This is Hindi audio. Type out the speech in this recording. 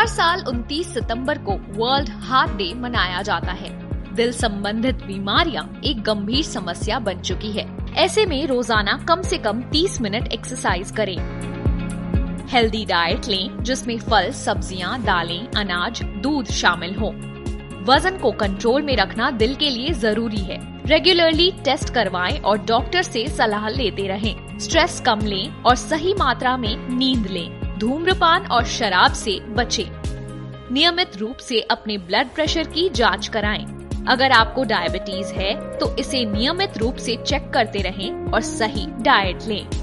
हर साल 29 सितंबर को वर्ल्ड हार्ट डे मनाया जाता है। दिल संबंधित बीमारियाँ एक गंभीर समस्या बन चुकी है। ऐसे में रोज़ाना कम से कम 30 मिनट एक्सरसाइज करें। हेल्दी डाइट लें, जिसमें फल, सब्ज़ियाँ, दालें, अनाज, दूध शामिल हो। वज़न को कंट्रोल में रखना दिल के लिए ज़रूरी है। रेगुलरली टेस्ट करवाएँ और डॉक्टर से सलाह लेते रहें। स्ट्रेस कम लें और सही मात्रा में नींद लें। धूम्रपान और शराब से बचें। नियमित रूप से अपने ब्लड प्रेशर की जाँच कराएँ। अगर आपको डायबिटीज़ है तो इसे नियमित रूप से चेक करते रहें और सही डाइट लें